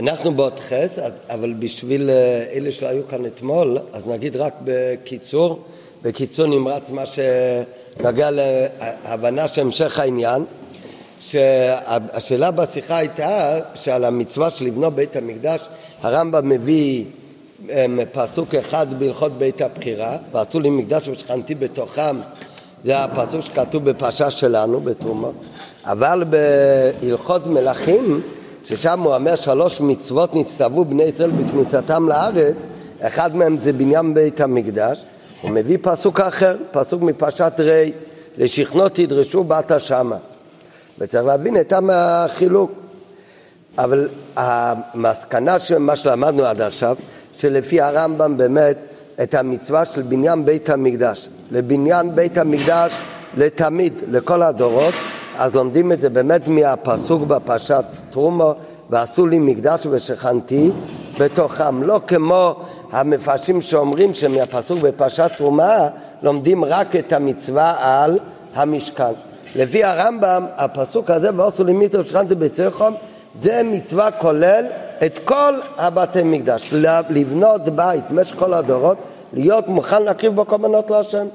אנחנו בעוד חץ, אבל בשביל אה, אלה שלא היו כאן אתמול, אז נגיד רק בקיצור, בקיצור נמרץ מה שנוגע להבנה של המשך העניין, שהשאלה בשיחה הייתה שעל המצווה של לבנות בית המקדש, הרמב"ם מביא פסוק אחד בהלכות בית הבחירה, ועשו לי מקדש ושכנתי בתוכם, זה הפסוק שכתוב בפרשה שלנו בתרומה, אבל בהלכות מלכים ששם הוא אומר שלוש מצוות נצטוו בני ישראל בכניסתם לארץ, אחד מהם זה בניין בית המקדש, הוא מביא פסוק אחר, פסוק מפרשת רי, לשכנות תדרשו באת שמה. וצריך להבין את החילוק. אבל המסקנה של מה שלמדנו עד עכשיו, שלפי הרמב"ם באמת את המצווה של בניין בית המקדש, לבניין בית המקדש לתמיד, לכל הדורות, אז לומדים את זה באמת מהפסוק בפרשת תרומו, ועשו לי מקדש ושכנתי בתוכם. לא כמו המפרשים שאומרים שמהפסוק בפרשת תרומה לומדים רק את המצווה על המשכן. לפי הרמב"ם, הפסוק הזה, ועשו לי מיתו ושכנתי בצריכם, זה מצווה כולל את כל הבתי מקדש, לבנות בית במשך כל הדורות, להיות מוכן להקריב בו קורבנות להשם.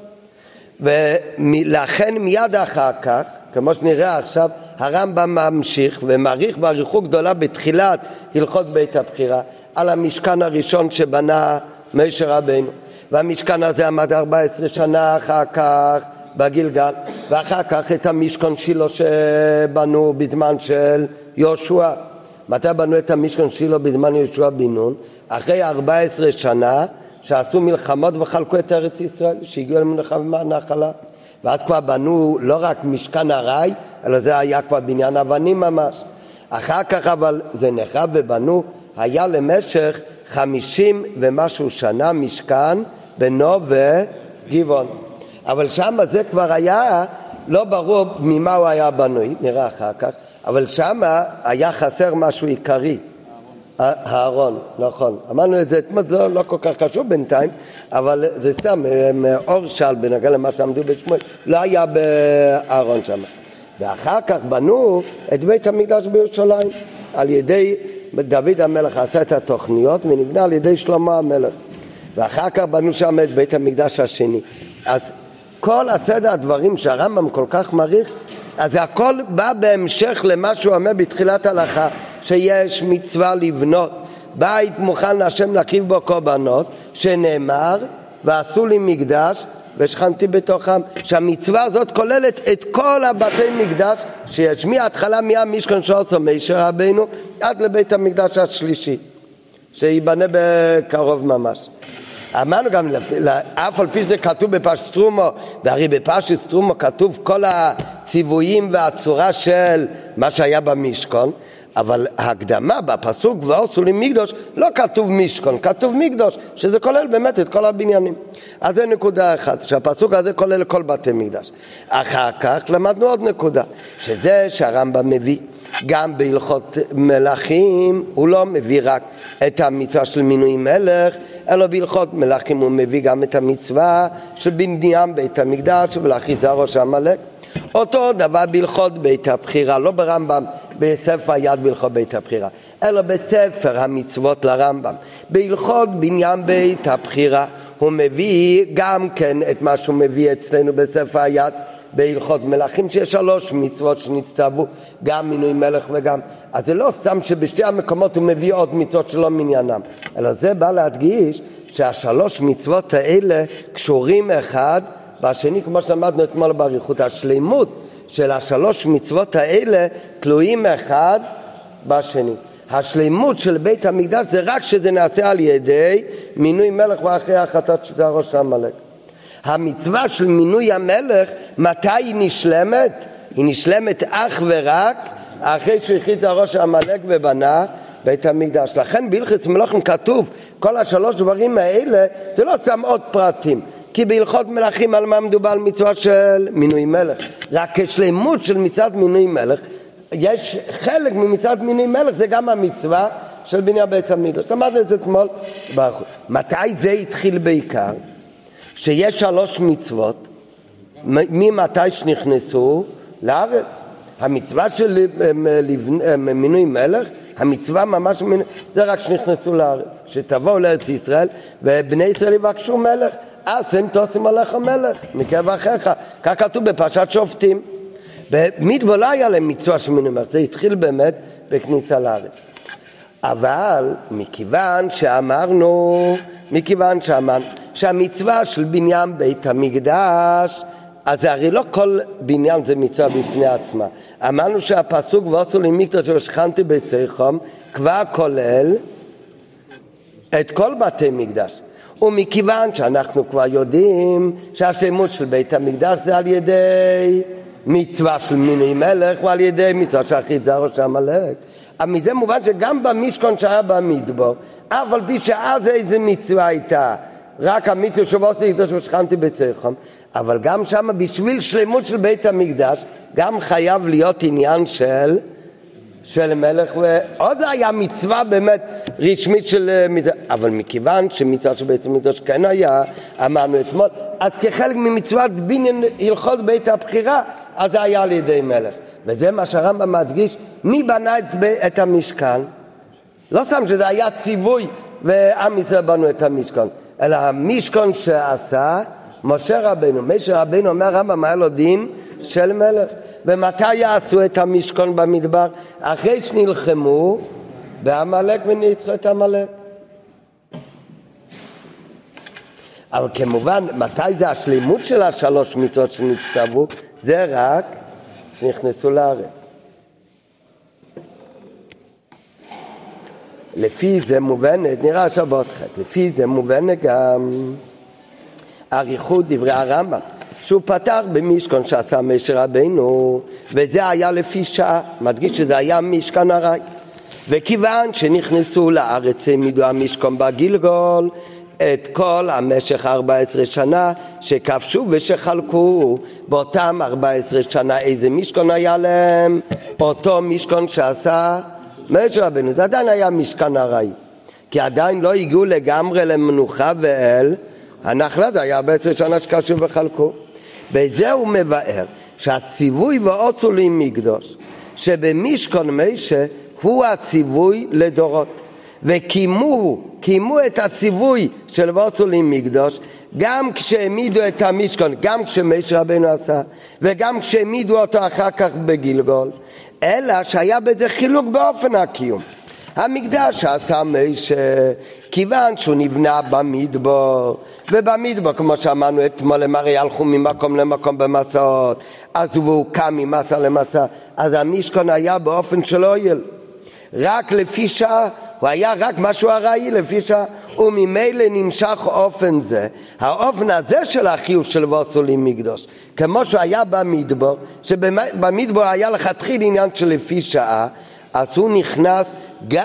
ולכן מיד אחר כך כמו שנראה עכשיו, הרמב"ם ממשיך ומעריך באריכות גדולה בתחילת הלכות בית הבחירה על המשכן הראשון שבנה משה רבנו והמשכן הזה עמד 14 שנה אחר כך בגלגל ואחר כך את המשכון שילה שבנו בזמן של יהושע מתי בנו את המשכון שילה בזמן יהושע בן נון? אחרי 14 שנה שעשו מלחמות וחלקו את ארץ ישראל שהגיעו למלחמה נחלה ואז כבר בנו לא רק משכן ארעי, אלא זה היה כבר בניין אבנים ממש. אחר כך אבל זה נחרב ובנו, היה למשך חמישים ומשהו שנה משכן בנו וגבעון. אבל שם זה כבר היה, לא ברור ממה הוא היה בנוי, נראה אחר כך, אבל שם היה חסר משהו עיקרי. הארון, נכון. אמרנו את זה אתמול, זה לא, כל כך קשור בינתיים, אבל זה סתם, אור שאל בנוגע למה שעמדו בשמואל, לא היה בארון שם. ואחר כך בנו את בית המקדש בירושלים על ידי, דוד המלך עשה את התוכניות ונבנה על ידי שלמה המלך. ואחר כך בנו שם את בית המקדש השני. אז כל הסדר הדברים שהרמב"ם כל כך מעריך, אז זה הכל בא בהמשך למה שהוא אומר בתחילת ההלכה. שיש מצווה לבנות בית מוכן להשם להקריב בו קורבנות, שנאמר, ועשו לי מקדש ושכנתי בתוכם, שהמצווה הזאת כוללת את כל הבתי מקדש שיש, מההתחלה מהמשכן של עושה מישר רבינו עד לבית המקדש השלישי, שייבנה בקרוב ממש. אמרנו גם, אף על פי שזה כתוב בפרשת סטרומו, והרי בפרשת סטרומו כתוב כל הציוויים והצורה של מה שהיה במשכון, אבל ההקדמה בפסוק ועשו לי מקדוש לא כתוב משכון, כתוב מקדוש, שזה כולל באמת את כל הבניינים. אז זה נקודה אחת, שהפסוק הזה כולל כל בתי מקדש. אחר כך למדנו עוד נקודה, שזה שהרמב"ם מביא גם בהלכות מלכים הוא לא מביא רק את המצווה של מינוי מלך, אלא בהלכות מלכים הוא מביא גם את המצווה של בניין בית המקדש ולאחיזה ראש עמלק. אותו דבר בהלכות בית הבחירה, לא ברמב"ם, בספר היד בהלכות בית הבחירה, אלא בספר המצוות לרמב"ם. בהלכות בניין בית הבחירה הוא מביא גם כן את מה שהוא מביא אצלנו בספר היד בהלכות מלכים, שיש שלוש מצוות שנצטוו, גם מינוי מלך וגם... אז זה לא סתם שבשתי המקומות הוא מביא עוד מצוות שלא מניינם, אלא זה בא להדגיש שהשלוש מצוות האלה קשורים אחד והשני, כמו שלמדנו אתמול באריכות, השלימות של השלוש מצוות האלה תלויים אחד בשני. השלימות של בית המקדש זה רק שזה נעשה על ידי מינוי מלך ואחרי החטאת שזה הראש העמלק. המצווה של מינוי המלך, מתי היא נשלמת? היא נשלמת אך ורק אחרי שהכריז הראש העמלק ובנה בית המקדש. לכן בהלכת מלוכים כתוב כל השלוש דברים האלה זה לא שם עוד פרטים. כי בהלכות מלכים על מה מדובר? על מצווה של מינוי מלך. רק כשלמות של מצוות מינוי מלך, יש חלק ממצוות מינוי מלך, זה גם המצווה של בניין בית המקדש. למדנו את זה אתמול. מתי זה התחיל בעיקר? שיש שלוש מצוות, ממתי שנכנסו לארץ. המצווה של מינוי מלך, המצווה ממש, זה רק שנכנסו לארץ. שתבואו לארץ ישראל ובני ישראל יבקשו מלך. אז הם תוסים עליך מלך, מקרב אחיך. כך כתוב בפרשת שופטים. במדבר לא היה להם מצווה של מינוי מלך, זה התחיל באמת בכניסה לארץ. אבל מכיוון שאמרנו, מכיוון שאמרנו שהמצווה של בניין בית המקדש אז זה הרי לא כל בניין זה מצווה בפני עצמה. אמרנו שהפסוק ועשו לי מקדש ושכנתי בצריכם כבר כולל את כל בתי מקדש. ומכיוון שאנחנו כבר יודעים שהשלמות של בית המקדש זה על ידי מצווה של מיני מלך ועל ידי מצווה של אחי זר ראש עמלק. אז מזה מובן שגם במשכון שהיה במדבור, אף על פי שאז איזה מצווה הייתה רק המצווה שבו קדוש ושכנתי בצריכם, אבל גם שם בשביל שלמות של בית המקדש, גם חייב להיות עניין של, של מלך, ועוד לא היה מצווה באמת רשמית של אה, מצווה, אבל מכיוון שמצווה של בית המקדש כן היה, אמרנו אתמול, אז כחלק ממצוות בניין הלכות בית הבחירה, אז זה היה על ידי מלך. וזה מה שהרמב"ם מדגיש, מי בנה את, את המשכן? לא סתם שזה היה ציווי ועם ישראל בנו את המשכן. אלא המשכון שעשה משה רבנו. משה רבנו אומר רמב"ם היה לו דין של מלך. ומתי יעשו את המשכון במדבר? אחרי שנלחמו בעמלק וניצחו את עמלק. אבל כמובן, מתי זה השלימות של השלוש מצוות שנצטוו? זה רק שנכנסו לארץ. לפי זה מובנת, נראה עכשיו בעוד חטא, לפי זה מובנת גם אריכות דברי הרמב"ם, שהוא פתח במשכון שעשה משה רבינו, וזה היה לפי שעה, מדגיש שזה היה משכן ארעי. וכיוון שנכנסו לארץ העמידו המשכון בגילגול את כל המשך 14 שנה שכבשו ושחלקו באותם 14 שנה איזה משכון היה להם? אותו משכון שעשה משה רבנו, זה עדיין היה משכן ארעי, כי עדיין לא הגיעו לגמרי למנוחה ואל, הנחלה זה היה בעצם שנה שקשו וחלקו. בזה הוא מבאר שהציווי ועוצו לי מקדוש, שבמשכון משה הוא הציווי לדורות. וקיימו, קיימו את הציווי של ועוצו לי מקדוש גם כשהעמידו את המשכון, גם כשמשה רבנו עשה וגם כשהעמידו אותו אחר כך בגילגול אלא שהיה בזה חילוק באופן הקיום. המקדש שעשה משה, כיוון שהוא נבנה במדבור, ובמדבור, כמו שאמרנו אתמול, הם הרי הלכו ממקום למקום במסעות, אז הוא קם ממסע למסע, אז המשכון היה באופן של אויל. רק לפי שעה, הוא היה רק משהו ארעי לפי שעה, וממילא נמשך אופן זה. האופן הזה של החיוב של ווסולים מקדוש, כמו שהוא היה במדבור, שבמדבור היה לכתחיל עניין של לפי שעה, אז הוא נכנס,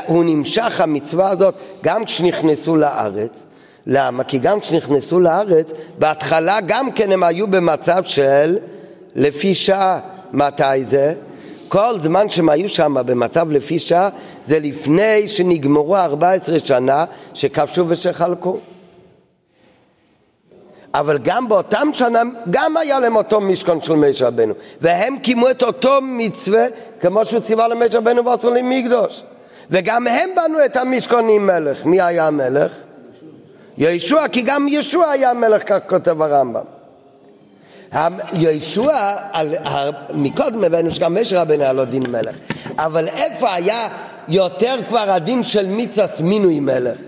הוא נמשך המצווה הזאת גם כשנכנסו לארץ. למה? כי גם כשנכנסו לארץ, בהתחלה גם כן הם היו במצב של לפי שעה. מתי זה? כל זמן שהם היו שם במצב לפי שעה זה לפני שנגמרו 14 שנה שכבשו ושחלקו. אבל גם באותם שנה, גם היה להם אותו משכון של משה רבנו. והם קיימו את אותו מצווה כמו שהוא ציווה למשה רבנו ועשו לי מקדוש. וגם הם בנו את המשכון עם מלך. מי היה המלך? ישוע, כי גם ישוע היה מלך, כך כותב הרמב"ם. ישוע, מקודם הבאנו שגם משה רבנו היה לו דין מלך, אבל איפה היה יותר כבר הדין של מיצס מינוי מלך?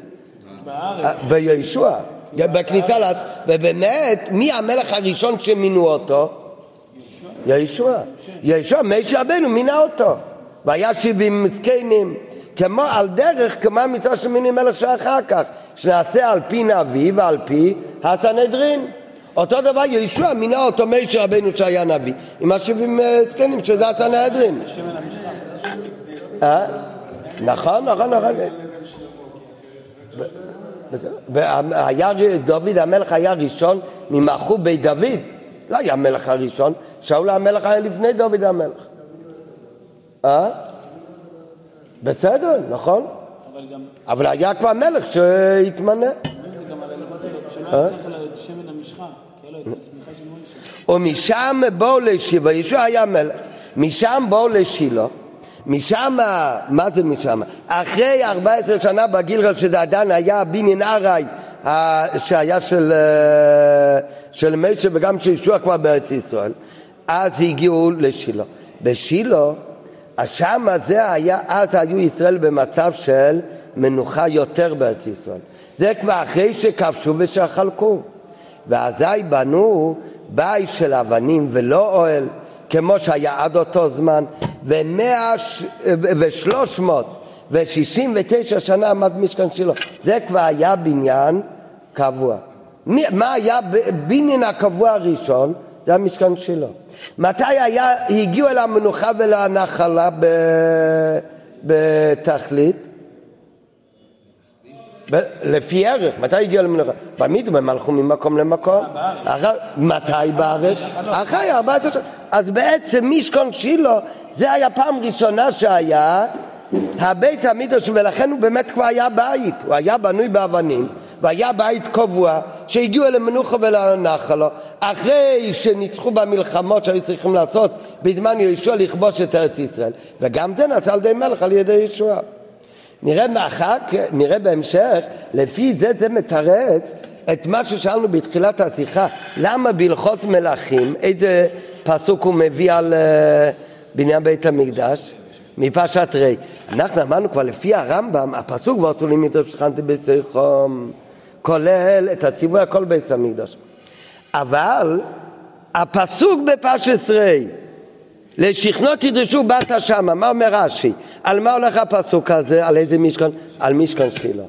בארץ. בישוע, בכניסה לארץ, ובאמת, מי המלך הראשון שמינו אותו? ישוע. ישוע, משה רבנו מינה אותו. והיה שבעים זקנים. כמו על דרך, כמו המצווה של מינוי מלך שאחר כך, שנעשה על פי נביא ועל פי הסנהדרין. אותו דבר יהושע מינה אותו משה רבנו שהיה נביא עם השבעים אה, זקנים שזה הסנהדרין אה? נכון, נכון, נכון דוד המלך היה ראשון ממחו בית דוד לא היה המלך הראשון שאול המלך היה לפני דוד המלך אה? בסדר, נכון אבל היה כבר מלך שהתמנה ומשם בואו לישיבה, ישוע היה מלך. משם באו לשילה, משם, מה זה משם? אחרי 14 שנה בגילגל שזה עדיין היה בניין ארעי שהיה של, אה, של משה וגם של ישוע כבר בארץ ישראל, אז הגיעו לשילה. בשילה, שם זה היה, אז היו ישראל במצב של מנוחה יותר בארץ ישראל. זה כבר אחרי שכבשו ושחלקו. ואזי בנו בית של אבנים ולא אוהל, כמו שהיה עד אותו זמן, ומאה ושלוש מאות ושישים ותשע שנה עמד משכן שלו. זה כבר היה בניין קבוע. מה היה בניין הקבוע הראשון? זה המשכן שלו. מתי היה, הגיעו אל המנוחה ולנחלה בתכלית? לפי ערך, מתי הגיעו למנוחה? במדבר הם הלכו ממקום למקום. מתי בארץ? אחרי 14 שנה. אז בעצם משכון שילה זה היה פעם ראשונה שהיה הבית המקדוש ולכן הוא באמת כבר היה בית, הוא היה בנוי באבנים והיה בית קבוע שהגיעו אל המנוחה ולנחלו אחרי שניצחו במלחמות שהיו צריכים לעשות בזמן יהושע לכבוש את ארץ ישראל וגם זה נעשה על ידי מלך על ידי ישוע נראה מאחר, נראה בהמשך, לפי זה זה מתרץ את מה ששאלנו בתחילת השיחה, למה בהלכות מלכים, איזה פסוק הוא מביא על uh, בניין בית המקדש? מפרשת רי. אנחנו אמרנו כבר לפי הרמב"ם, הפסוק ועשו לי מיתו שכנתי בצריכום, כולל את הציווי הכל בית המקדש. אבל הפסוק בפרשת רי, לשכנו תדרשו באת שמה, מה אומר רש"י? על מה הולך הפסוק הזה? על איזה משכן? על משכן שילה.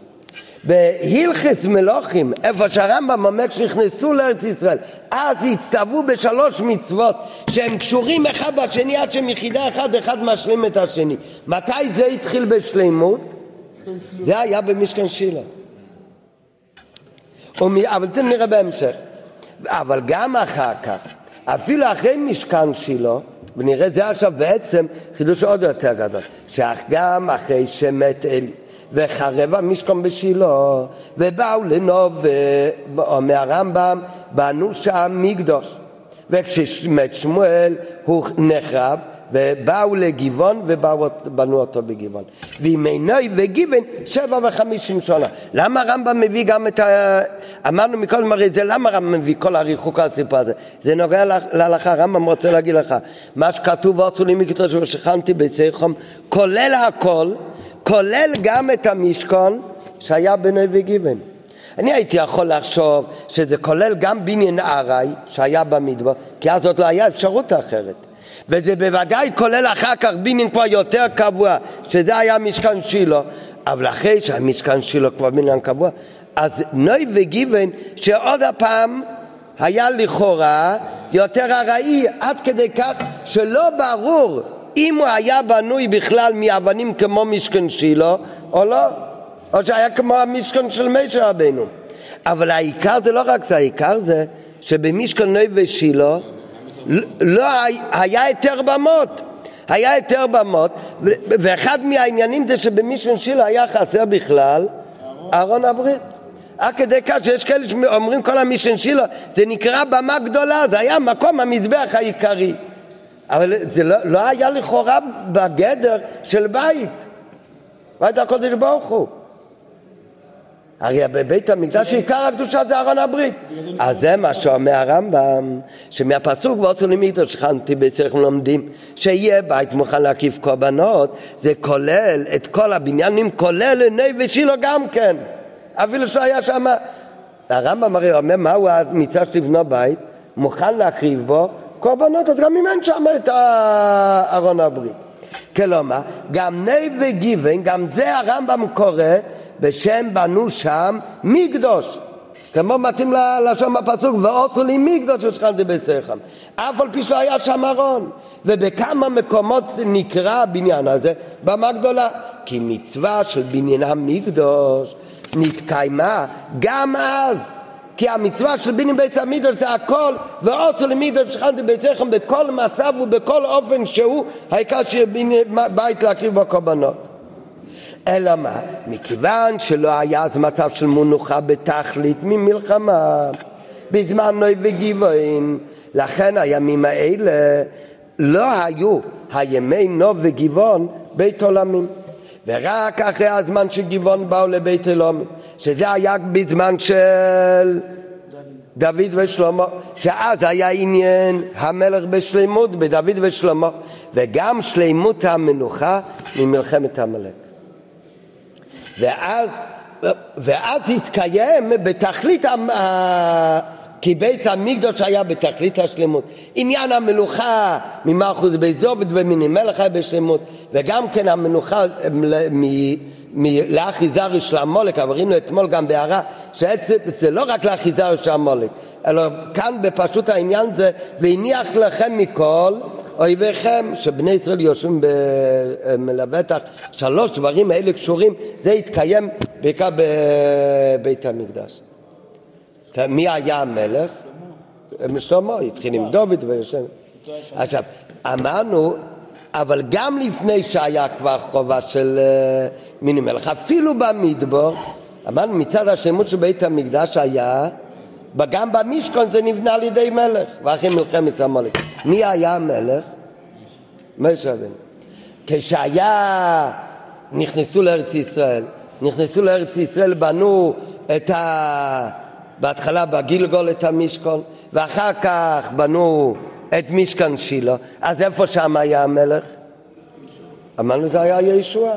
בהלכס מלוכים, איפה שהרמב"ם אומר שנכנסו לארץ ישראל, אז הצטוו בשלוש מצוות שהם קשורים אחד בשני עד שהם יחידה אחד, אחד משלים את השני. מתי זה התחיל בשלימות? זה היה במשכן שילה. אבל זה נראה בהמשך. אבל גם אחר כך, אפילו אחרי משכן שילה, ונראה זה עכשיו בעצם חידוש עוד יותר גדול, שגם אחרי שמת אלי וחרב המשכון בשילה ובאו לנוב, אומר הרמב"ם, בנו שם מקדוש וכשמת שמואל הוא נחרב ובאו לגבעון ובנו אותו בגבעון. וימי וגיבן שבע וחמישים שנה. למה הרמב"ם מביא גם את ה... אמרנו מקודם הרי זה למה הרמב"ם מביא כל הריחוק על הסיפור הזה? זה נוגע להלכה, הרמב"ם רוצה להגיד לך, מה שכתוב ועשו לי מקדוש ושכנתי ביצי חום, כולל הכל, כולל גם את המשכון שהיה בנוי וגיבן. אני הייתי יכול לחשוב שזה כולל גם בניין ארעי שהיה במדבר, כי אז עוד לא היה אפשרות אחרת. וזה בוודאי כולל אחר כך בניין כבר יותר קבוע, שזה היה משכן שילה, אבל אחרי שהמשכן שילה כבר בניין קבוע, אז נוי וגיוון שעוד הפעם היה לכאורה יותר ארעי, עד כדי כך שלא ברור אם הוא היה בנוי בכלל מאבנים כמו משכן שילה או לא, או שהיה כמו המשכן של משה רבנו. אבל העיקר זה לא רק זה, העיקר זה שבמשכן נוי ושילה לא היה היתר במות, היה היתר במות, ואחד מהעניינים זה שבמשכן שילה היה חסר בכלל ארון הברית. עד כדי כך שיש כאלה שאומרים כל המשכן שילה, זה נקרא במה גדולה, זה היה מקום המזבח העיקרי. אבל זה לא, לא היה לכאורה בגדר של בית. בית הקודש ברוך הוא. הרי בבית המקדש עיקר הקדושה זה ארון הברית. אז זה מה שאומר הרמב"ם, שמהפסוק ועשו לי מקדוש שכנתי בצריך לומדים שיהיה בית מוכן להקיף קורבנות, זה כולל את כל הבניינים, כולל עיני ושילה גם כן. אפילו שהיה שם... הרמב"ם הרי אומר מהו המצווה של לבנות בית, מוכן להקריב בו קורבנות, אז גם אם אין שם את ארון הברית. כלומר, גם ני וגיוון, גם זה הרמב"ם קורא בשם בנו שם מקדוש. כמו מתאים לשם הפסוק, ועוצו לי מקדוש ושכנתי ביציכם. אף על פי שלא היה שם ארון. ובכמה מקומות נקרא הבניין הזה? במה גדולה. כי מצווה של בניין המקדוש נתקיימה גם אז. כי המצווה של בניין בית המקדוש זה הכל, ועוצו למקדוש ושכנתי ביציכם בכל מצב ובכל אופן שהוא, העיקר שיהיה בית להקריב בו קורבנות. אלא מה? מכיוון שלא היה אז מצב של מנוחה בתכלית ממלחמה בזמן נוי וגבעין לכן הימים האלה לא היו הימי נוב וגבעון בית עולמים. ורק אחרי הזמן של גבעון באו לבית אלומים, שזה היה בזמן של דוד ושלמה, שאז היה עניין המלך בשלימות בדוד ושלמה, וגם שלימות המנוחה ממלחמת עמלק. ואז, ואז התקיים בתכלית כי בית המקדוש היה בתכלית השלמות. עניין המלוכה ממלכות בית זובד ומיני מלך היה בשלמות, וגם כן המלוכה לאחיזר של אבל ראינו אתמול גם בהערה, שזה לא רק לאחיזר של המולק, אלא כאן בפשוט העניין זה, והניח לכם מכל אויביכם, שבני ישראל יושבים בלבטח, שלוש דברים האלה קשורים, זה התקיים בעיקר בבית המקדש. מי היה המלך? שלמה, התחיל עם דוד ויושב. עכשיו, אמרנו, אבל גם לפני שהיה כבר חובה של אה, מיני מלך, אפילו במדבור, אמרנו מצד השלמות של בית המקדש היה, גם במשכון זה נבנה על ידי מלך, ואחרי מלחמת המולק. מי היה המלך? משה רבנו. כשהיה, נכנסו לארץ ישראל, נכנסו לארץ ישראל, בנו את ה... בהתחלה בגילגול את המשכון, ואחר כך בנו את משכן שילה, אז איפה שם היה המלך? אמרנו זה היה ישוע.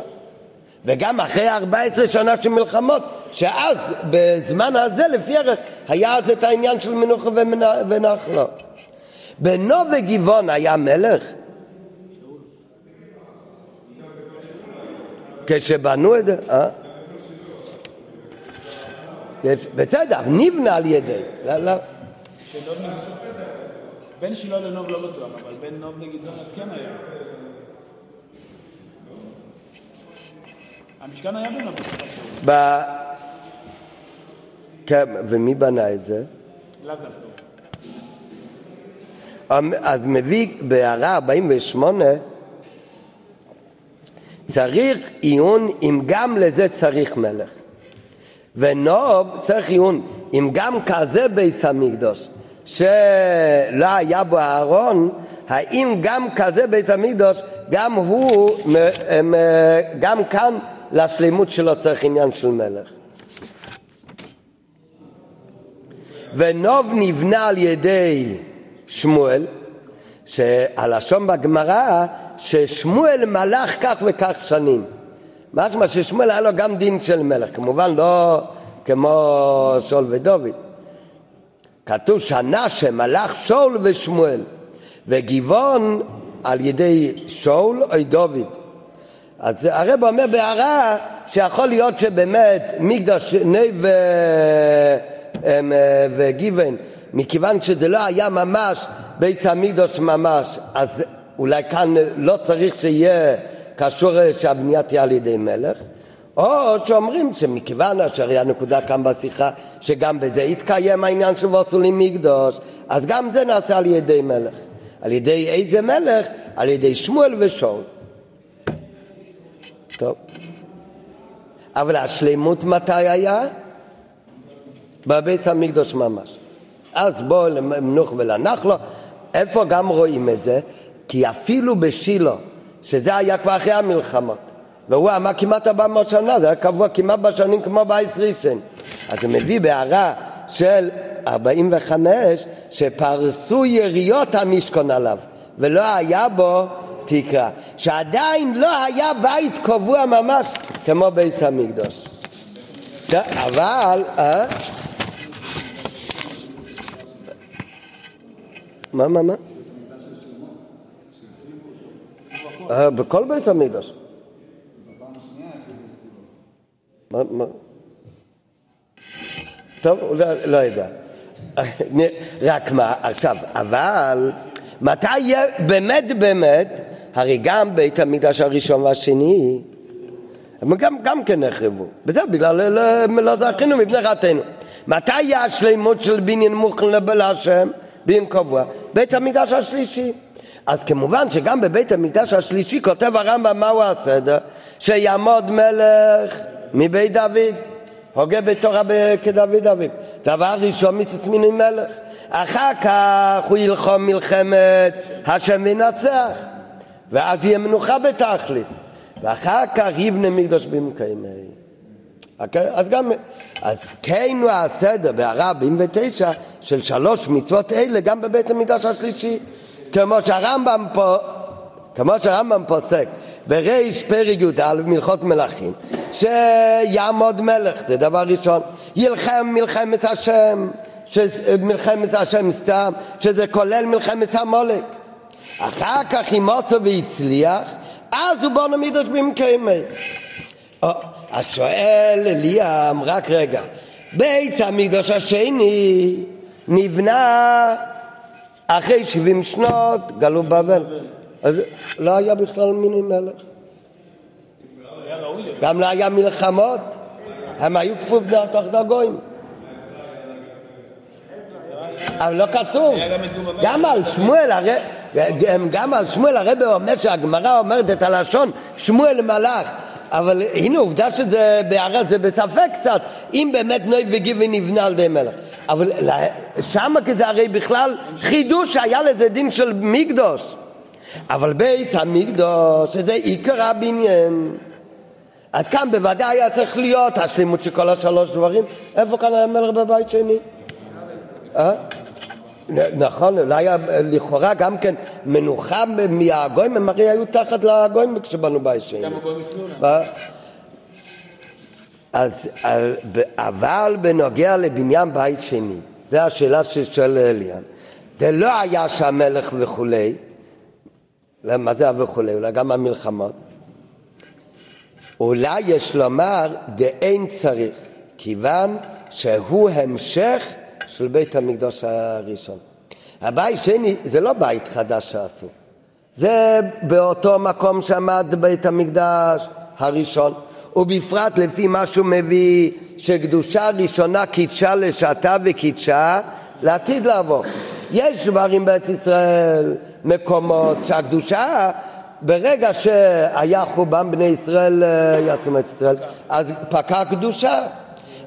וגם אחרי 14 שנה של מלחמות, שאז, בזמן הזה, לפי ערך, היה אז את העניין של מנוחה ונחלו. בנו וגבעון היה מלך? כשבנו את זה, אה? בסדר, נבנה על ידי. לא, לא. בין שילה לנוב לא בטוח, אבל בין נוב לגדעון אז כן היה. המשכן היה בנוב כן, ומי בנה את זה? לאו דווקא. אמ, אז מביא בהערה 48 צריך עיון אם גם לזה צריך מלך. ונוב צריך עיון, אם גם כזה ביס המקדוש שלא היה בו אהרון, האם גם כזה בית המקדוש, גם הוא, גם כאן לשלימות שלו צריך עניין של מלך. ונוב נבנה על ידי שמואל, שהלשון בגמרא ששמואל מלך כך וכך שנים. משמע ששמואל היה לו גם דין של מלך, כמובן לא כמו שאול ודוד. כתוב שנה שמלך שאול ושמואל, וגבעון על ידי שאול או דוד. אז הרב אומר בהערה שיכול להיות שבאמת מקדש ני ו... וגבעון, מכיוון שזה לא היה ממש בית המקדוש ממש, אז אולי כאן לא צריך שיהיה קשור שהבנייה תהיה על ידי מלך, או שאומרים שמכיוון אשר היה נקודה כאן בשיחה שגם בזה התקיים העניין של ועצולים מקדוש, אז גם זה נעשה על ידי מלך. על ידי איזה מלך? על ידי שמואל ושאול. טוב. אבל השלימות מתי היה? בבית המקדוש ממש. אז בואו למנוח ולנחלו, איפה גם רואים את זה? כי אפילו בשילה שזה היה כבר אחרי המלחמות. והוא אמר כמעט 400 שנה, זה היה קבוע כמעט בשנים כמו בייס ראשון. אז זה מביא בהערה של 45 שפרסו יריות המשכון עליו, ולא היה בו תקרה. שעדיין לא היה בית קבוע ממש כמו בית המקדוש. אבל... אה? מה, מה, מה? אה, בכל בית המקדוש. מה, מה? טוב, לא, לא יודע. רק מה, עכשיו, אבל מתי יהיה באמת באמת, הרי גם בית המקדש הראשון והשני, הם גם, גם כן נחרבו. בסדר, בגלל לא, לא זכינו מפני חטאינו. מתי יהיה השלימות של בניין מוכן להשם? בניין קבוע? בית המקדש השלישי. אז כמובן שגם בבית המקדש השלישי כותב הרמב"ם מהו הסדר? שיעמוד מלך מבית דוד. הוגה בתורה כדוד אביו. דבר ראשון מצוות מינוי מלך. אחר כך הוא ילחום מלחמת השם וינצח, ואז יהיה מנוחה בתכלית. ואחר כך יבנה מקדוש במקיימי. אוקיי? אז גם, אז כן הוא הסדר בהרע 49 של שלוש מצוות אלה גם בבית המקדש השלישי. כמו שהרמב"ם פה, כמו שהרמב"ם פוסק בריש פרק י"א מלכות מלכים, שיעמוד מלך, זה דבר ראשון, ילחם מלחמת השם, מלחמת השם סתם, שזה כולל מלחמת המולק. אחר כך אם עושו והצליח, אז הוא בוא נמידוש במקיימי. אז שואל אליאם, רק רגע, בית המקדוש השני נבנה אחרי 70 שנות גלו בבל. אז לא היה בכלל מיני מלך. גם לא היה מלחמות, הם היו כפוף תחת הגויים. אבל לא כתוב, גם על שמואל, גם על שמואל הרב אומר שהגמרא אומרת את הלשון שמואל מלאך אבל הנה עובדה שזה בהערה זה בספק קצת אם באמת נוי וגיבי נבנה על ידי מלך אבל שמה כזה הרי בכלל חידוש שהיה לזה דין של מקדוש אבל בית המקדוש שזה עיקר הבניין אז כאן בוודאי היה צריך להיות השלימות של כל השלוש דברים איפה כאן היה מלך בבית שני? אה? נכון, אולי לכאורה גם כן מנוחה מהגויים, הם הרי היו תחת לגויים כשבנו בית שני. כמה גויים הפנו אז, אבל בנוגע לבניין בית שני, זו השאלה ששואל אליאן, זה לא היה שהמלך וכולי, מה זה וכולי? אולי גם המלחמות. אולי יש לומר דאין צריך, כיוון שהוא המשך של בית המקדוש הראשון. הבית שני זה לא בית חדש שעשו, זה באותו מקום שעמד בית המקדש הראשון, ובפרט לפי מה שהוא מביא שקדושה ראשונה קידשה לשעתה וקידשה לעתיד לבוא. יש דברים בארץ ישראל, מקומות שהקדושה ברגע שהיה חורבן בני ישראל, יצאו מארץ ישראל, אז פקע קדושה.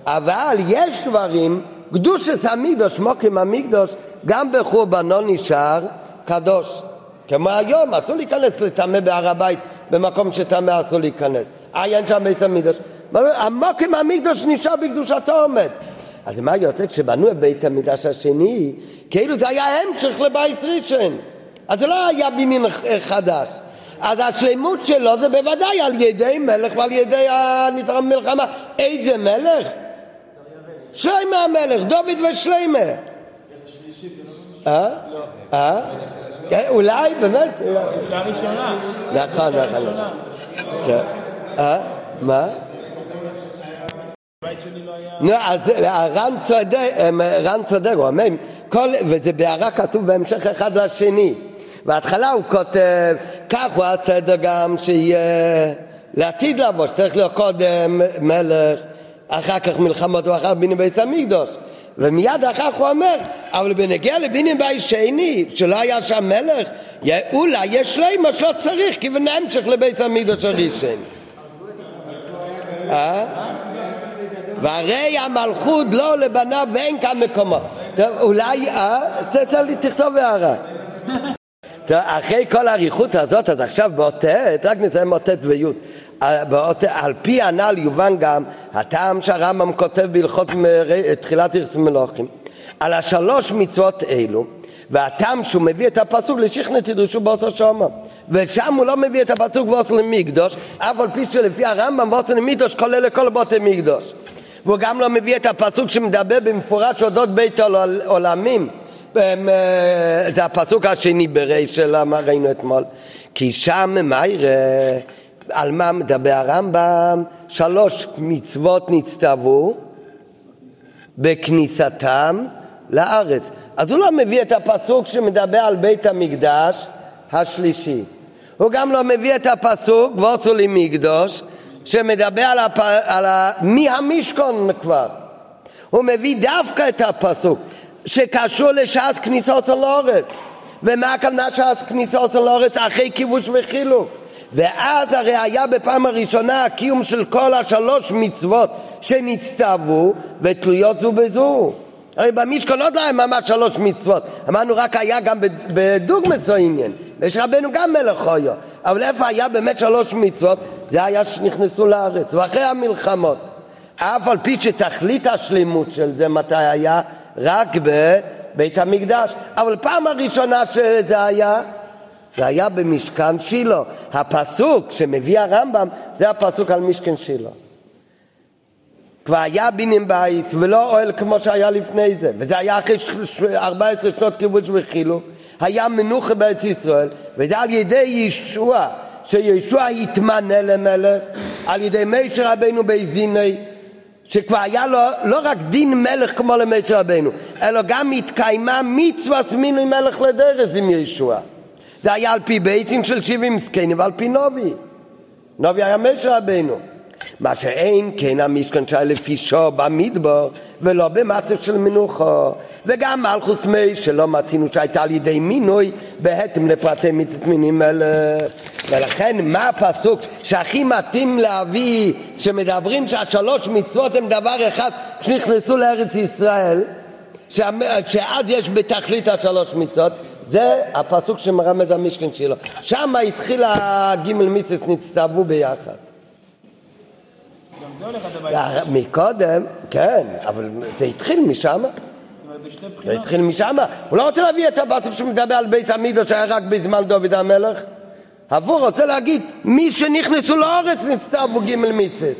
אבל יש דברים קדושת המקדוש, מוקים המקדוש, גם בחורבנו נשאר קדוש. כמו היום, אסור להיכנס לטמא בהר הבית, במקום שטמא אסור להיכנס. עיין שם בית המקדוש. המוקים המקדוש נשאר בקדושתו עומד. אז מה יוצא כשבנו את בית המקדש השני, כאילו זה היה המשך לבית ראשון. אז זה לא היה בניין חדש. אז השלמות שלו זה בוודאי על ידי מלך ועל ידי המלחמה. איזה מלך? שלמה המלך, דוד ושלמה. אה? אה? אולי, באמת. ראשונה. נכון, נכון. כן. אה? מה? נו, אז רן צודק, רן צודק, הוא אומר, וזה בהערה כתוב בהמשך אחד לשני. בהתחלה הוא כותב, כך הוא הסדר גם שיהיה לעתיד לבוא, שצריך להיות קודם מלך אחר כך מלחמות ואחר בינים בית המקדוש. ומיד אחר כך הוא אומר, אבל בנגיע לבינים בית שני, שלא היה שם מלך, אולי יש לימה שלא צריך, כיוון המשך לבית המקדוש הראשון. אה? והרי המלכות לא לבניו ואין כאן מקומו. אולי, אה? תכתוב הערה. אחרי כל האריכות הזאת, אז עכשיו באות ט', רק נסיים באות ט' וי'. על פי הנ"ל יובן גם הטעם שהרמב"ם כותב בהלכות תחילת ארץ מלוכים על השלוש מצוות אלו והטעם שהוא מביא את הפסוק לשכנע תדרשו באוסו שומה ושם הוא לא מביא את הפסוק באוסו למקדוש אף על פי שלפי הרמב"ם באוסו למקדוש כולל לכל בוטי מקדוש. והוא גם לא מביא את הפסוק שמדבר במפורש אודות בית עולמים. אה, זה הפסוק השני בריש של ראינו אתמול כי שם מה יראה על מה מדבר הרמב"ם? שלוש מצוות נצטוו בכניסתם לארץ. אז הוא לא מביא את הפסוק שמדבר על בית המקדש השלישי. הוא גם לא מביא את הפסוק ועשו לי מקדוש שמדבר על, הפ... על ה... מי המשכון כבר. הוא מביא דווקא את הפסוק שקשור לשעת כניסות לארץ. ומה הכוונה שעת כניסות לארץ אחרי כיבוש וחילוק? ואז הרי היה בפעם הראשונה הקיום של כל השלוש מצוות שנצטוו ותלויות זו בזו. הרי במשכון עוד לא היה ממש שלוש מצוות, אמרנו רק היה גם בדוגמא עניין, ויש רבנו גם מלך חויו, אבל איפה היה באמת שלוש מצוות? זה היה שנכנסו לארץ, ואחרי המלחמות. אף על פי שתכלית השלימות של זה מתי היה? רק בבית המקדש. אבל פעם הראשונה שזה היה, זה היה במשכן שילה. הפסוק שמביא הרמב"ם זה הפסוק על משכן שילה. כבר היה בניין בית ולא אוהל כמו שהיה לפני זה, וזה היה אחרי 14 שנות כיבוש וחילוק, היה מנוחה בארץ ישראל, וזה על ידי ישוע, שישוע התמנה למלך, על ידי מישר רבנו באזיני, שכבר היה לו לא רק דין מלך כמו למשה רבנו, אלא גם התקיימה מצווה מינוי מלך לדרס עם ישוע. זה היה על פי בייסים של שבעים זקנים ועל פי נובי. נובי היה משה רבנו. מה שאין כן המשכן שהיה לפי שור במדבר ולא במצב של מנוחו. וגם מלכוס מי שלא מצינו שהייתה על ידי מינוי בהתאם לפרטי מצוות מינים אלה. ולכן מה הפסוק שהכי מתאים להביא שמדברים שהשלוש מצוות הם דבר אחד כשנכנסו לארץ ישראל שאז יש בתכלית השלוש מצוות זה הפסוק שמרמז המשכן שלו. שם התחיל הגימל מצוות נצטוו ביחד מקודם, כן, אבל זה התחיל משם. זה התחיל משם. הוא לא רוצה להביא את הבטח שמדבר על בית עמידו שהיה רק בזמן דוד המלך. עבור רוצה להגיד, מי שנכנסו לאורץ נצטוו ג' מצווה.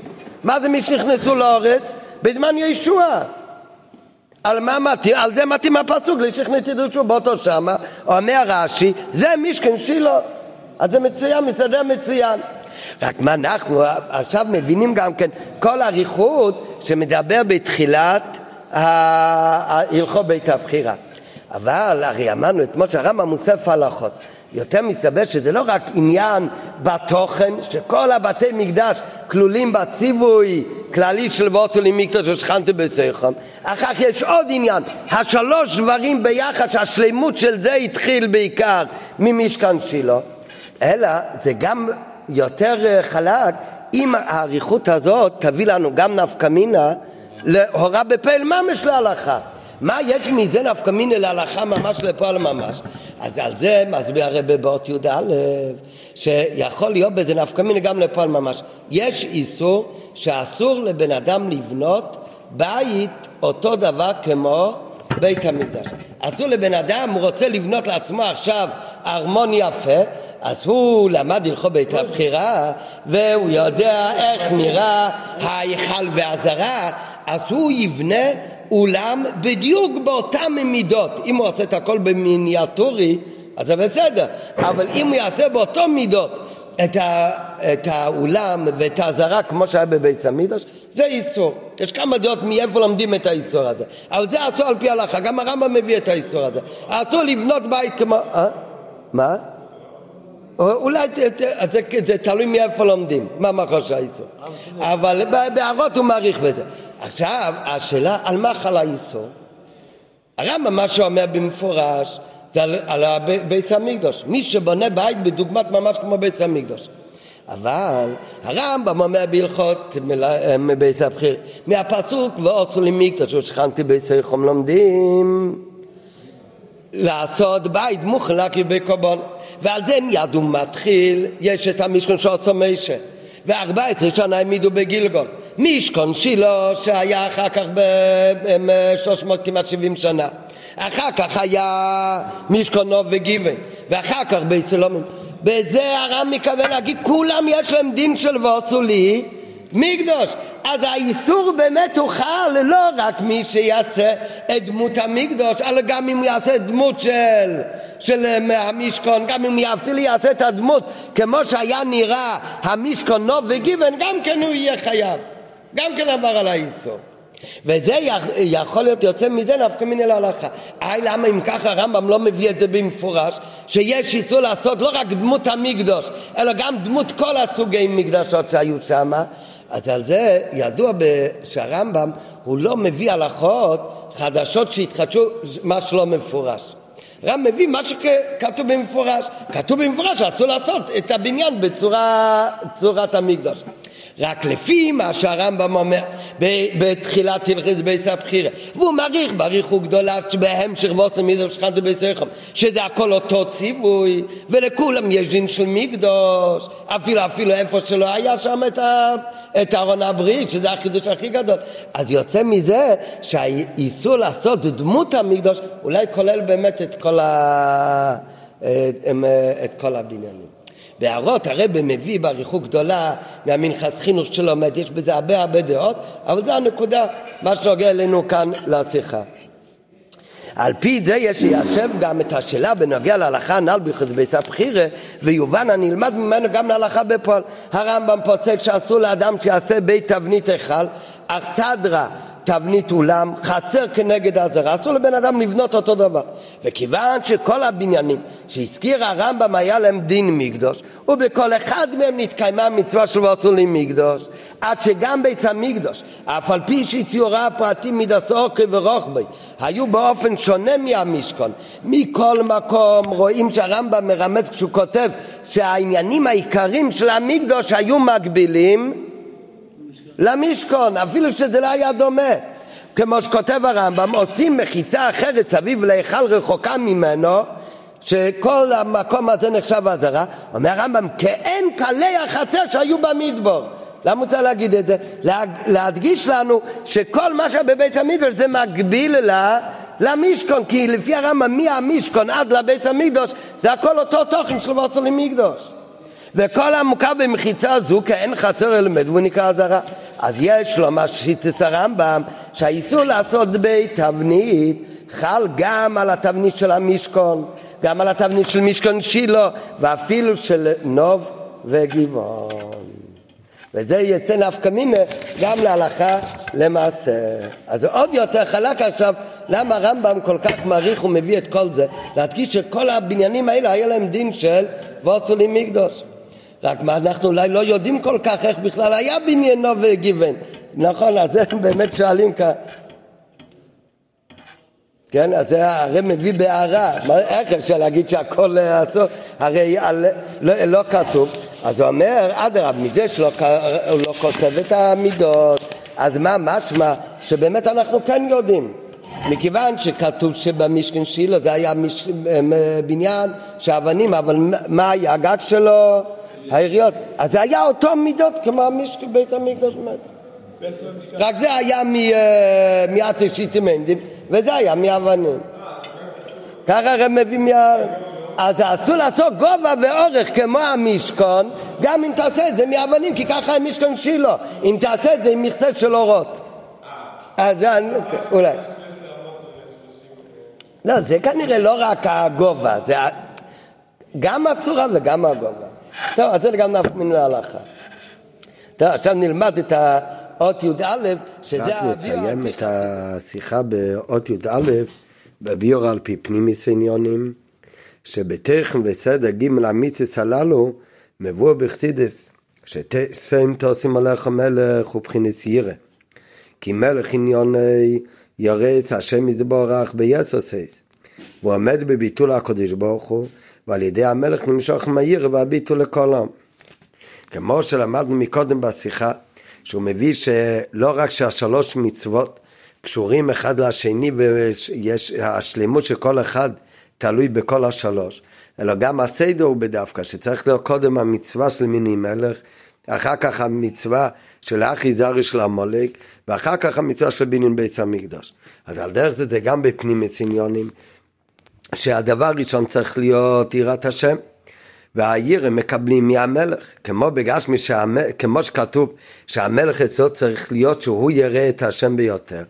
מה זה מי שנכנסו לאורץ? בזמן ישוע. על מה מתאים? על זה מתאים הפסוק, לשכנתי דרשו באותו שמה, אומר רש"י, זה משכן שילה. אז זה מצוין, מסתדר מצוין. רק מה אנחנו עכשיו מבינים גם כן כל אריכות שמדבר בתחילת הלכות בית הבחירה. אבל הרי אמרנו אתמול שהרמב"ם מוסף הלכות. יותר מסתבר שזה לא רק עניין בתוכן, שכל הבתי מקדש כלולים בציווי כללי של וורצו למקדוש ושכנתי בצריכם. אחר כך יש עוד עניין, השלוש דברים ביחד שהשלימות של זה התחיל בעיקר ממשכן שילה, אלא זה גם יותר אה, חלק, אם האריכות הזאת תביא לנו גם נפקא מינה להוראה בפעל ממש להלכה. מה יש מזה נפקא מינה להלכה ממש לפועל ממש? אז על זה מסביר הרב באות י"א, שיכול להיות בזה נפקא מינה גם לפועל ממש. יש איסור שאסור לבן אדם לבנות בית אותו דבר כמו בית המקדש. אסור לבן אדם, הוא רוצה לבנות לעצמו עכשיו ארמון יפה, אז הוא למד הלכות בית הבחירה והוא יודע איך נראה ההיכל והזרה אז הוא יבנה אולם בדיוק באותן מידות אם הוא עושה את הכל במיניאטורי אז זה בסדר אבל אם הוא יעשה באותו מידות את, ה, את האולם ואת הזרה כמו שהיה בבית המקדש זה איסור. יש כמה דעות מאיפה לומדים את האיסור הזה. אבל זה אסור על פי ההלכה, גם הרמב"ם מביא את האיסור הזה. אסור לבנות בית כמו... אה? מה? אולי זה, תלוי מאיפה לומדים, מה מחוש האיסור. אבל בהערות הוא מעריך בזה. עכשיו, השאלה על מה חל האיסור? הרמב"ם מה שאומר במפורש זה על, על בית המקדוש. מי שבונה בית בדוגמת ממש כמו בית המקדוש. אבל הרמב"ם אומר בהלכות בית הבחיר, מהפסוק ועוצו לי מקדוש ושכנתי ביצי חום לומדים לעשות בית להקריב קורבנות ועל זה מיד הוא מתחיל, יש את המשכון שעושה משה. וארבע עשרה שנה העמידו בגילגול. משכון שילה שהיה אחר כך בשלוש מאות כמעט שבעים שנה. אחר כך היה משכון נוב וגיבן ואחר כך בית סלומים בזה הרם מתכוון להגיד כולם יש להם דין של ועשו לי מקדוש. אז האיסור באמת הוא חל לא רק מי שיעשה את דמות המקדוש אלא גם אם הוא יעשה דמות של של אה, המשכון, גם אם אפילו יעשה את הדמות כמו שהיה נראה המשכון נוב וגיוון, גם כן הוא יהיה חייב. גם כן עבר על האיסור. וזה יכול להיות יוצא מזה נפקא מן אל ההלכה. היי למה אם ככה הרמב"ם לא מביא את זה במפורש שיש איסור לעשות לא רק דמות המקדוש אלא גם דמות כל הסוגי מקדשות שהיו שם אז על זה ידוע שהרמב"ם הוא לא מביא הלכות חדשות שהתחדשו מה שלא מפורש רם מביא מה שכתוב במפורש. כתוב במפורש שאסור לעשות את הבניין בצורת המקדוש. רק לפי מה שהרמב"ם אומר בתחילת הלכת בית הבחירה והוא מעריך באריכות גדולה שבהמשך ועושה מידו שכנתו בית סייכם שזה הכל אותו ציווי ולכולם יש דין של מקדוש. אפילו אפילו איפה שלא היה שם את, את ארון הברית שזה החידוש הכי גדול. אז יוצא מזה שהאיסור לעשות דמות המקדוש אולי כולל באמת את כל, ה, את, את כל הבניינים בהערות הרב מביא באריכות גדולה מהמנחס חינוך שלומד, יש בזה הרבה הרבה דעות, אבל זה הנקודה, מה שנוגע אלינו כאן לשיחה. על פי זה יש ליישב גם את השאלה בנוגע להלכה הנ"ל בית הבחירה ויובן הנלמד ממנו גם להלכה בפועל. הרמב"ם פוסק שאסור לאדם שיעשה בית תבנית היכל אך סדרה תבנית אולם, חצר כנגד הזרה, אסור לבן אדם לבנות אותו דבר. וכיוון שכל הבניינים שהזכיר הרמב"ם היה להם דין מקדוש, ובכל אחד מהם נתקיימה המצווה של ועשו לי מקדוש, עד שגם בית המקדוש, אף על פי שציורי הפרטים מידס אורכי ורוחבי, היו באופן שונה מהמשכון. מכל מקום רואים שהרמב"ם מרמז כשהוא כותב שהעניינים העיקריים של המקדוש היו מקבילים למשכון, אפילו שזה לא היה דומה. כמו שכותב הרמב"ם, עושים מחיצה אחרת סביב להיכל רחוקה ממנו, שכל המקום הזה נחשב אזהרה, אומר הרמב"ם, כאין קלי החצר שהיו במדבור. למה הוא צריך להגיד את זה? להדגיש לנו שכל מה שבבית המקדוש זה מקביל לה, למשכון, כי לפי הרמב"ם מהמשכון עד לבית המקדוש זה הכל אותו תוכן של ועצו למקדוש. וכל המוכר במחיצה זו כאין חצר אלמד והוא נקרא אזהרה. אז יש לו מה ששיטס הרמב"ם שהאיסור לעשות בית תבנית חל גם על התבנית של המשכון, גם על התבנית של משכון שילה ואפילו של נוב וגבעון. וזה יצא נפקא מינה גם להלכה למעשה. אז זה עוד יותר חלק עכשיו למה הרמב"ם כל כך מעריך ומביא את כל זה, להדגיש שכל הבניינים האלה היה להם דין של ועשו לי מקדוש. רק מה אנחנו אולי לא יודעים כל כך איך בכלל היה בניינו וגיוון. נכון, אז זה באמת שואלים כאן. כן, אז זה הרי מביא בהערה, איך אפשר להגיד שהכל אסור? הרי לא, לא כתוב. אז הוא אומר, אדרבה, מזה שהוא לא כותב את המידות, אז מה משמע? שבאמת אנחנו כן יודעים. מכיוון שכתוב שבמשכן שילה זה היה מש... בניין של אבנים, אבל מה היה הגג שלו? העיריות. אז זה היה אותו מידות כמו בית המקדוש מת. רק זה היה מעצי מנדים וזה היה מאבנים. ככה הרי מביא מה... אז אסור לעשות גובה ואורך כמו המשכון גם אם תעשה את זה מאבנים כי ככה הם משכון שילה אם תעשה את זה עם מכסה של אורות אז זה אולי לא זה כנראה לא רק הגובה זה גם הצורה וגם הגובה טוב, אז זה גם נפק מן להלכה. טוב, עכשיו נלמד את האות י"א, שזה רק נסיים את השיחה באות י"א, בביור על פי פנימיס עניונים, שבטכן וסדר ג' המיציס הללו מבוא בחסידס, שסיים תוסים עליך מלך ובחינס ירא. כי מלך עניוני ירץ השם יזבורך ביסוסס. והוא עומד בביטול הקדוש ברוך הוא ועל ידי המלך נמשוך מהיר והביטו לכל העם. כמו שלמדנו מקודם בשיחה, שהוא מביא שלא רק שהשלוש מצוות קשורים אחד לשני ויש השלמות של כל אחד תלוי בכל השלוש, אלא גם הסדר הוא בדווקא, שצריך להיות קודם המצווה של מינוי מלך, אחר כך המצווה של האחי זרי של המולק, ואחר כך המצווה של בניין בית המקדוש. אז על דרך זה זה גם בפנים עניונים, שהדבר הראשון צריך להיות יראת השם. והעיר מקבלים מהמלך, כמו בגשמי, כמו שכתוב שהמלך אצלו צריך להיות שהוא יראה את השם ביותר.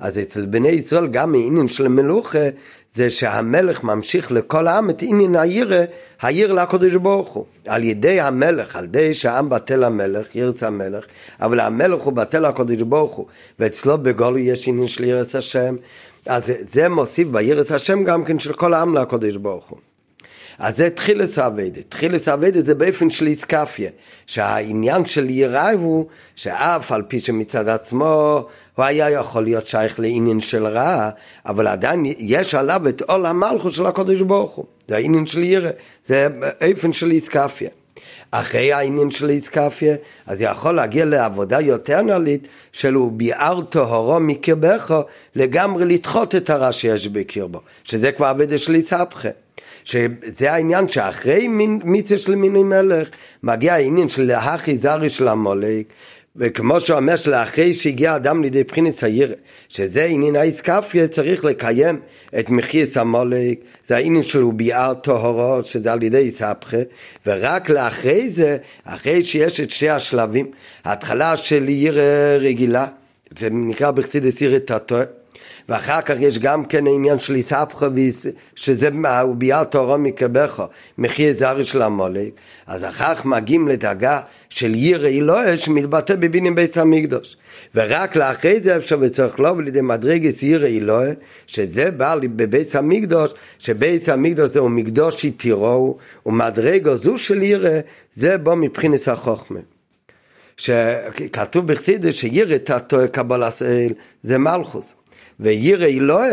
אז אצל בני ישראל גם העניין של מלוכה זה שהמלך ממשיך לכל העם את עניין העיר, העיר לקדוש ברוך הוא. על ידי המלך, על ידי שהעם בטל המלך, ירץ המלך, אבל המלך הוא בטל הקדוש ברוך הוא, ואצלו בגולו יש עניין של ירץ השם, אז זה מוסיף בירץ השם גם כן של כל העם לקדוש ברוך הוא. אז זה תחילס אביידה. תחילס אביידה זה באופן של איסקפיה, שהעניין של יראה הוא שאף על פי שמצד עצמו הוא היה יכול להיות שייך לעניין של רע, אבל עדיין יש עליו את עול המלכות של הקודש ברוך הוא. זה העניין של יראה, זה באופן של איסקפיה. אחרי העניין של איסקפיה, אז יכול להגיע לעבודה יותר נעלית של הוא ביאר טהורו מקרבך לגמרי לדחות את הרע שיש בקרבו, שזה כבר עבודה של איסהפכה. שזה העניין שאחרי מיצה של מיני מלך מגיע העניין של להכי זרי של המולק וכמו שאומר שלאחרי שהגיע אדם לידי בחינס העיר, שזה עניין האיסקפיה, צריך לקיים את מחיס המולק, זה העניין שלו ביער טהורו, שזה על ידי איסבכה, ורק לאחרי זה, אחרי שיש את שתי השלבים, ההתחלה של עיר רגילה, זה נקרא בחסידס עיר תתו, ואחר כך יש גם כן העניין של איסבכה, שזה ביער טהורו מקבך, מחי זרי של המולק, אז אחר כך מגיעים לדרגה של ירא אלוהי שמתבטא בבינים בית המקדוש. ורק לאחרי זה אפשר וצריך לבוא לידי מדרגת ירא אלוהי, שזה בא בבית המקדוש, שבית המקדוש זהו מקדוש יתירו, ומדרגו זו של ירא, זה בו מבחינת החוכמה. שכתוב בחסידס שירא תתו קבלת אל זה מלכוס. וירא אלוהי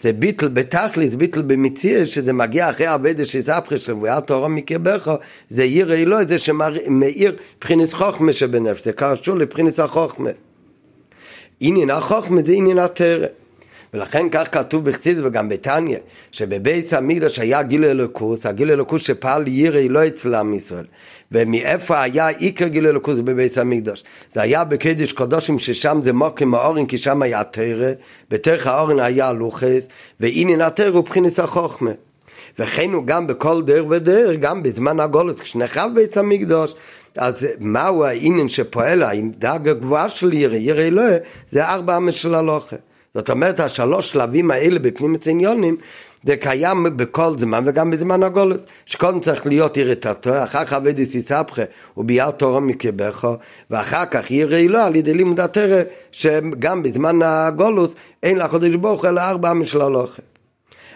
זה ביטל בתכלית, ביטל במציע, שזה מגיע אחרי אבדה שסבכה של ואל תורה מקרבך, זה ירא אלוהי, זה שמאיר מבחינת חוכמה שבנפש, זה קשור לבחינת החוכמה. עניין החוכמה זה עניין התרא. ולכן כך כתוב בחסיד וגם בתניא, שבבית המקדש היה גיל אלוקוס, הגיל אלוקוס שפעל ירא לא אצל עם ישראל. ומאיפה היה עיקר גיל אלוקוס בבית המקדש? זה היה בקדש קודשים ששם זה מוקים האורן, כי שם היה תרא, בתרך האורן היה לוחס, והנה התרא הוא בחינס החוכמה. וכן הוא גם בכל דרך ודרך, גם בזמן הגולות, כשנחרב בית המקדוש, אז מהו העניין שפועל, הדאגה הגבוהה של ירא, ירא אלוהי, זה ארבע אמת של הלוכה. זאת אומרת, השלוש שלבים האלה בפנים עניונים, זה קיים בכל זמן וגם בזמן הגולוס, שקודם צריך להיות ירתתו, אחר כך עבד יסיסבכה וביאר תורו מקבכו, ואחר כך יראי לו על ידי לימוד התרא, שגם בזמן הגולוס אין לקדוש ברוך הוא אלא ארבע משללוכה.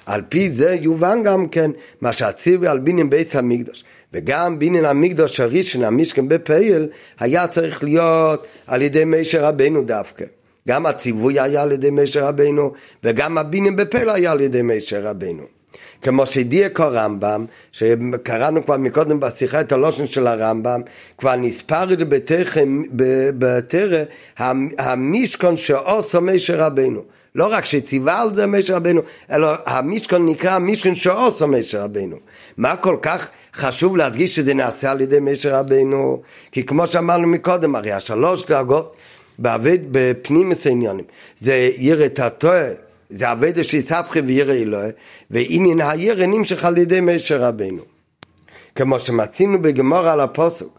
על פי זה יובן גם כן מה שהציבי על בינין בית המקדוש. וגם בינין המקדוש הראשון, המשכן בפייל, היה צריך להיות על ידי מישר רבנו דווקא. גם הציווי היה על ידי משה רבינו, וגם הבינים בפלא היה על ידי משה רבינו. כמו שדייק הרמב"ם, שקראנו כבר מקודם בשיחה את הלושן של הרמב"ם, כבר נספר את זה בתרא, המשכון שעושו משה רבינו. לא רק שציווה על זה משה רבינו, אלא המשכון נקרא המשכון שעושו משה רבינו. מה כל כך חשוב להדגיש שזה נעשה על ידי משה רבינו? כי כמו שאמרנו מקודם, הרי השלוש דרגות בעבד בפנים עניונים. זה ירא תתוה, זה עבד שיסבכי וירא אלוהי, ועניין הירא נמשך על ידי משה רבינו. כמו שמצינו בגמור על הפוסוק.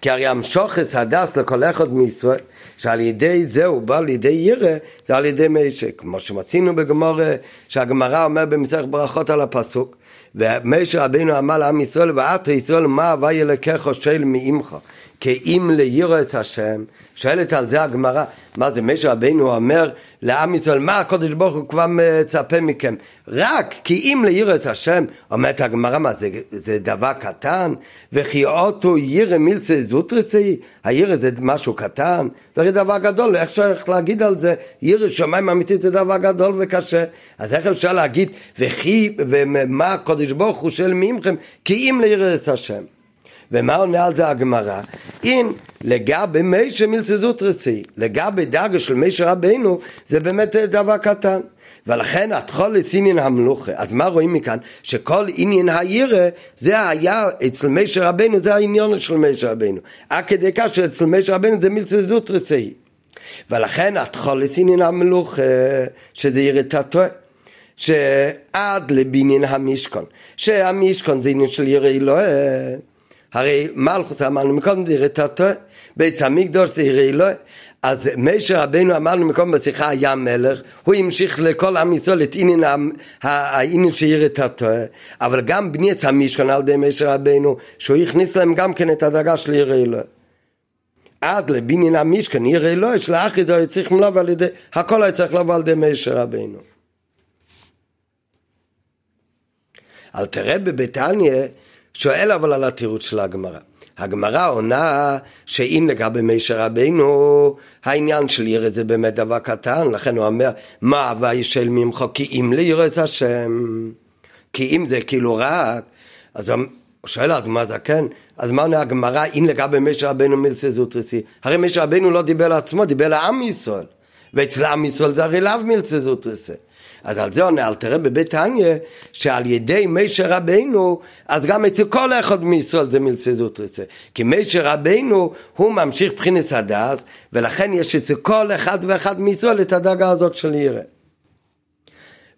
כי הרי המשוכס הדס לכל אחד מישראל, שעל ידי זה הוא בא לידי ירא, זה על ידי משה. כמו שמצינו בגמור, שהגמרא אומר במסכת ברכות על הפסוק, ומשה רבינו אמר לעם ישראל, ואתו ישראל מה הווה ילקחו של מעמך. כי אם לירא את השם, שואלת על זה הגמרא, מה זה משה רבינו אומר לעם ישראל, מה הקודש ברוך הוא כבר מצפה מכם? רק כי אם לירא את השם, אומרת הגמרא, מה זה, זה דבר קטן? וכי אוטו ירא מילצה זוטרצי, הירא זה משהו קטן? זה דבר גדול, איך אפשר להגיד על זה? ירא שמיים אמיתית זה דבר גדול וקשה. אז איך אפשר להגיד, וכי, ומה הקודש ברוך הוא שואל מעמכם, כי אם לירא את השם. ומה עונה על זה הגמרא? אם לגבי מישה מלצדות רצי, לגבי דאגה של מישה רבינו, זה באמת דבר קטן. ולכן התחולת עניין המלוכה. אז מה רואים מכאן? שכל עניין הירא זה היה אצל מישה רבינו, זה העניין של מישה רבינו. עד כדי כך שאצל מישה רבינו זה מלצדות רצי. ולכן התחולת עניין המלוכה, שזה יראת שעד לבניין המשכון, שהמשכון זה עניין של ירא אלוהי הרי מלכוס אמרנו מקודם זה רטטו, בית המקדוש זה יראה אלוהי. אז משה רבנו אמרנו מקודם בשיחה היה מלך, הוא המשיך לכל עם ישראל את עניין העניין שיראה תתו, אבל גם בני עץ המשכון על ידי משה רבנו, שהוא הכניס להם גם כן את הדרגה של יראה אלוהי. עד לבניין המשכון יראה אלוהי, שלאחרי זה היה צריך לבוא על ידי, הכל היה צריך לבוא על ידי משה רבנו. אל תראה בביתניה, שואל אבל על התירוץ של הגמרא. הגמרא עונה שאם לגבי מישר רבינו העניין של ירד זה באמת דבר קטן לכן הוא אומר מה הווי של ממך כי אם לירד השם? כי אם זה כאילו רק אז הוא שואל הגמרא זה כן? אז מה עונה הגמרא אם לגבי מישר רבינו מילסה זוטרסי הרי מישר רבינו לא דיבר לעצמו דיבר לעם ישראל. ואצל עם ישראל זה הרי לאו מילסה זוטרסי אז על זה עונה, אל תראה בבית תניא, שעל ידי מישר רבינו, אז גם אצל כל אחד מישראל זה מלצזות רצה. כי מישר רבינו הוא ממשיך בחינס הדס, ולכן יש אצל כל אחד ואחד מישראל את הדאגה הזאת של ירא.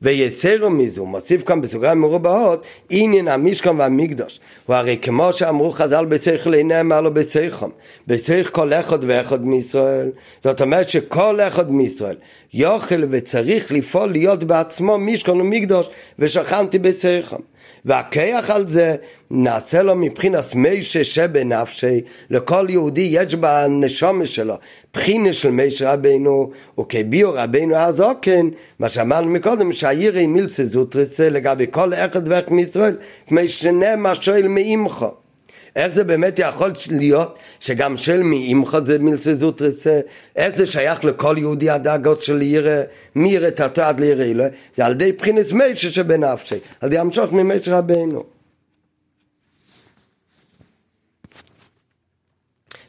ויצרו מזה, הוא מוסיף כאן בסוגריים מרובעות, עניין המשכן והמקדוש. הוא הרי כמו שאמרו חז"ל בצריך לעיני אמר לו בצריכם, בצריך כל אחד ואחד מישראל. זאת אומרת שכל אחד מישראל יוכל וצריך לפעול להיות בעצמו משכן ומקדוש, ושכנתי בצריכם. והכיח על זה נעשה לו מבחינת מישה שבנפשי, לכל יהודי יש בנשומה שלו בחינה של מישה רבינו, וכביאו רבינו אז אוקן, מה שאמרנו מקודם, שהעירי מילצה זוטרצה לגבי כל אחד ואחד מישראל, כמו שנאמר שואל מאימכו. איך זה באמת יכול להיות שגם של מי אימך זה מלסזות רצה? איך זה שייך לכל יהודי הדאגות של ירא, מי ירא תתו עד לירא אלוהי? זה על ידי בחינס מישה שבנפשי, על ידי המשוך ממש רבנו.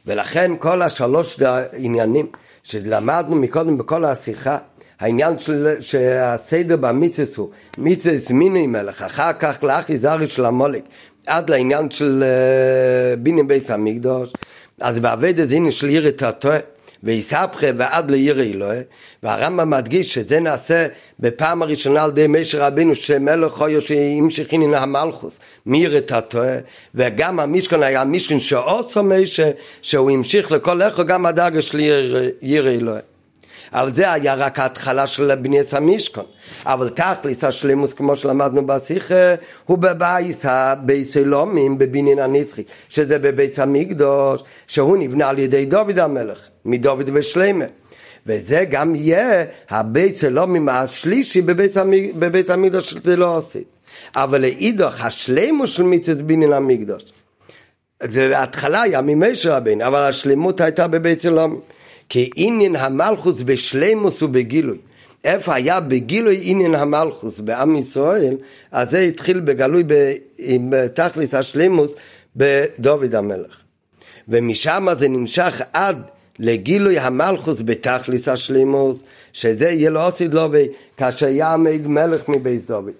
ולכן כל השלוש עניינים שלמדנו מקודם בכל השיחה העניין של שהסדר במצווה הוא מצווה מינוי מלך אחר כך לאחי זרי של המולק עד לעניין של uh, בינים בית המקדוש, אז בעבד את הנה של עיר את התואר, ויסבכה ועד לעיר אלוהי, והרמב"ם מדגיש שזה נעשה בפעם הראשונה על ידי משה רבינו שמלך חויו שהמשיכין הנה המלכוס, מעיר את התואר, וגם המשכון היה המשכון שעושו משה, שהוא המשיך לכל איכו גם הדאגה של עיר אלוהי. אבל זה היה רק ההתחלה של בניית המשכון. אבל תכלס השלימוס כמו שלמדנו בשיחה הוא בבייס הבייס עולמים בבניין הנצחי שזה בבית המקדוש שהוא נבנה על ידי דוד המלך מדוד ושלמה וזה גם יהיה הבית עולמים השלישי בבית, המק... בבית המקדוש שזה לא עושה אבל לאידוך השלימוס של מצוות בניין המקדוש זה ההתחלה היה ממשה רבינו אבל השלמות הייתה בבית עולמים כי עניין המלכוס בשלימוס ובגילוי. איפה היה בגילוי עניין המלכוס בעם ישראל, אז זה התחיל בגלוי בתכלס השלימוס בדוד המלך. ומשם זה נמשך עד לגילוי המלכוס בתכלס השלימוס, שזה יהיה לו עושי דלובי, כאשר יעמד מלך מבית דוד.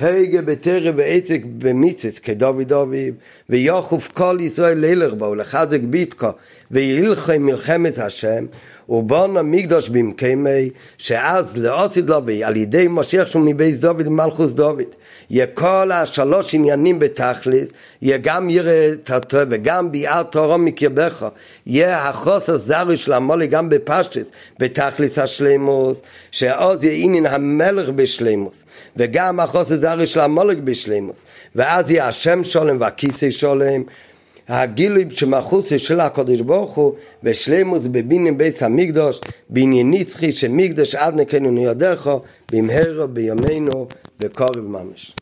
הגה בטרם ועצק במיצץ כדובי דובי ויוחוף כל ישראל לילך בו ולחזק ביתקו וילכם מלחמת השם ובון המקדוש במקמי שאז לעושי דובי על ידי משיח שהוא מבייס דוד ומלכוס דוד. יהיה כל השלוש עניינים בתכליס יהיה גם ירא תתו וגם ביער תורו מקרבך. יהיה החוס הזרי של המולי גם בפשטס בתכליס השלימוס שעוז יהיה עניין המלך בשלימוס וגם החוס הזרי של המולק בשלימוס. ואז יהיה השם שולם והכיסא שולם הגילוי שמחוץ של הקודש ברוך הוא ושלימוס בבינים בית המקדוש בעניין נצחי שמקדש עד נקנו ניודך במהרה בימינו בקורב ממש